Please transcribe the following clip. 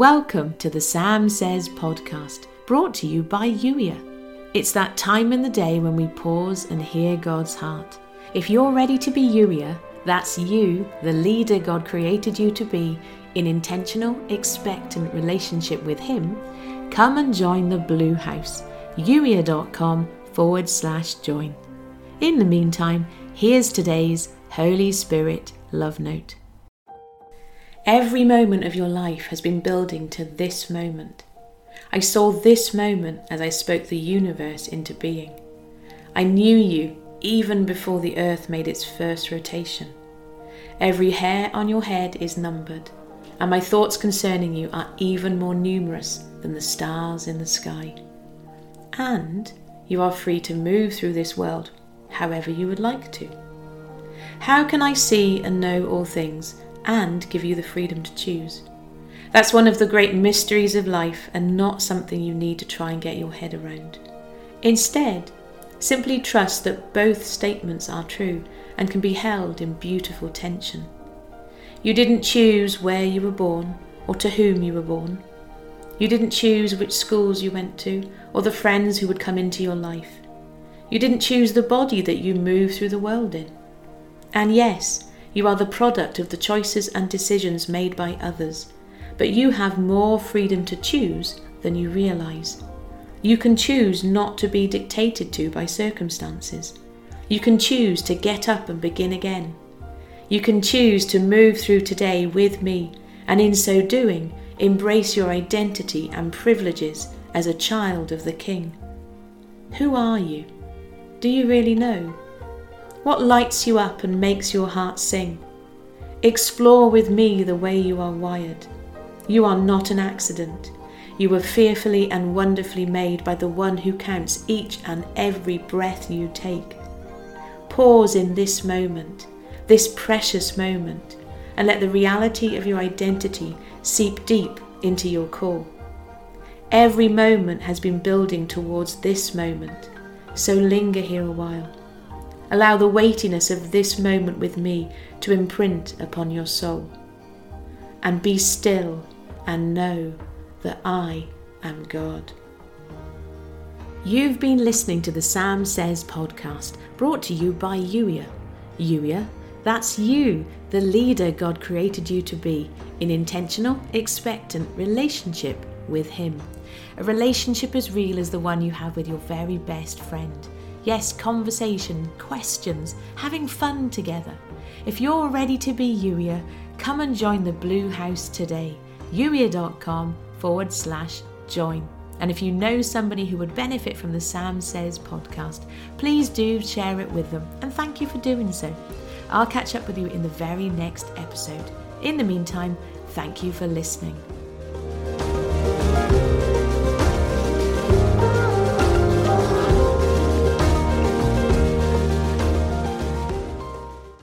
Welcome to the Sam Says podcast, brought to you by Youier. It's that time in the day when we pause and hear God's heart. If you're ready to be Youier, that's you, the leader God created you to be, in intentional, expectant relationship with Him, come and join the Blue House, youier.com forward slash join. In the meantime, here's today's Holy Spirit love note. Every moment of your life has been building to this moment. I saw this moment as I spoke the universe into being. I knew you even before the earth made its first rotation. Every hair on your head is numbered, and my thoughts concerning you are even more numerous than the stars in the sky. And you are free to move through this world however you would like to. How can I see and know all things and give you the freedom to choose? That's one of the great mysteries of life and not something you need to try and get your head around. Instead, simply trust that both statements are true and can be held in beautiful tension. You didn't choose where you were born or to whom you were born. You didn't choose which schools you went to or the friends who would come into your life. You didn't choose the body that you move through the world in. And yes, you are the product of the choices and decisions made by others, but you have more freedom to choose than you realize. You can choose not to be dictated to by circumstances. You can choose to get up and begin again. You can choose to move through today with me, and in so doing, embrace your identity and privileges as a child of the King. Who are you? Do you really know? What lights you up and makes your heart sing? Explore with me the way you are wired. You are not an accident. You were fearfully and wonderfully made by the one who counts each and every breath you take. Pause in this moment, this precious moment, and let the reality of your identity seep deep into your core. Every moment has been building towards this moment so linger here a while. Allow the weightiness of this moment with me to imprint upon your soul. And be still and know that I am God. You've been listening to the Sam Says podcast, brought to you by Youier. Youier, that's you, the leader God created you to be, in intentional, expectant relationship with Him. A relationship as real as the one you have with your very best friend. Yes, conversation, questions, having fun together. If you're ready to be Youier, come and join the Blue House today. Youier.com forward slash join. And if you know somebody who would benefit from the Sam Says podcast, please do share it with them. And thank you for doing so. I'll catch up with you in the very next episode. In the meantime, thank you for listening.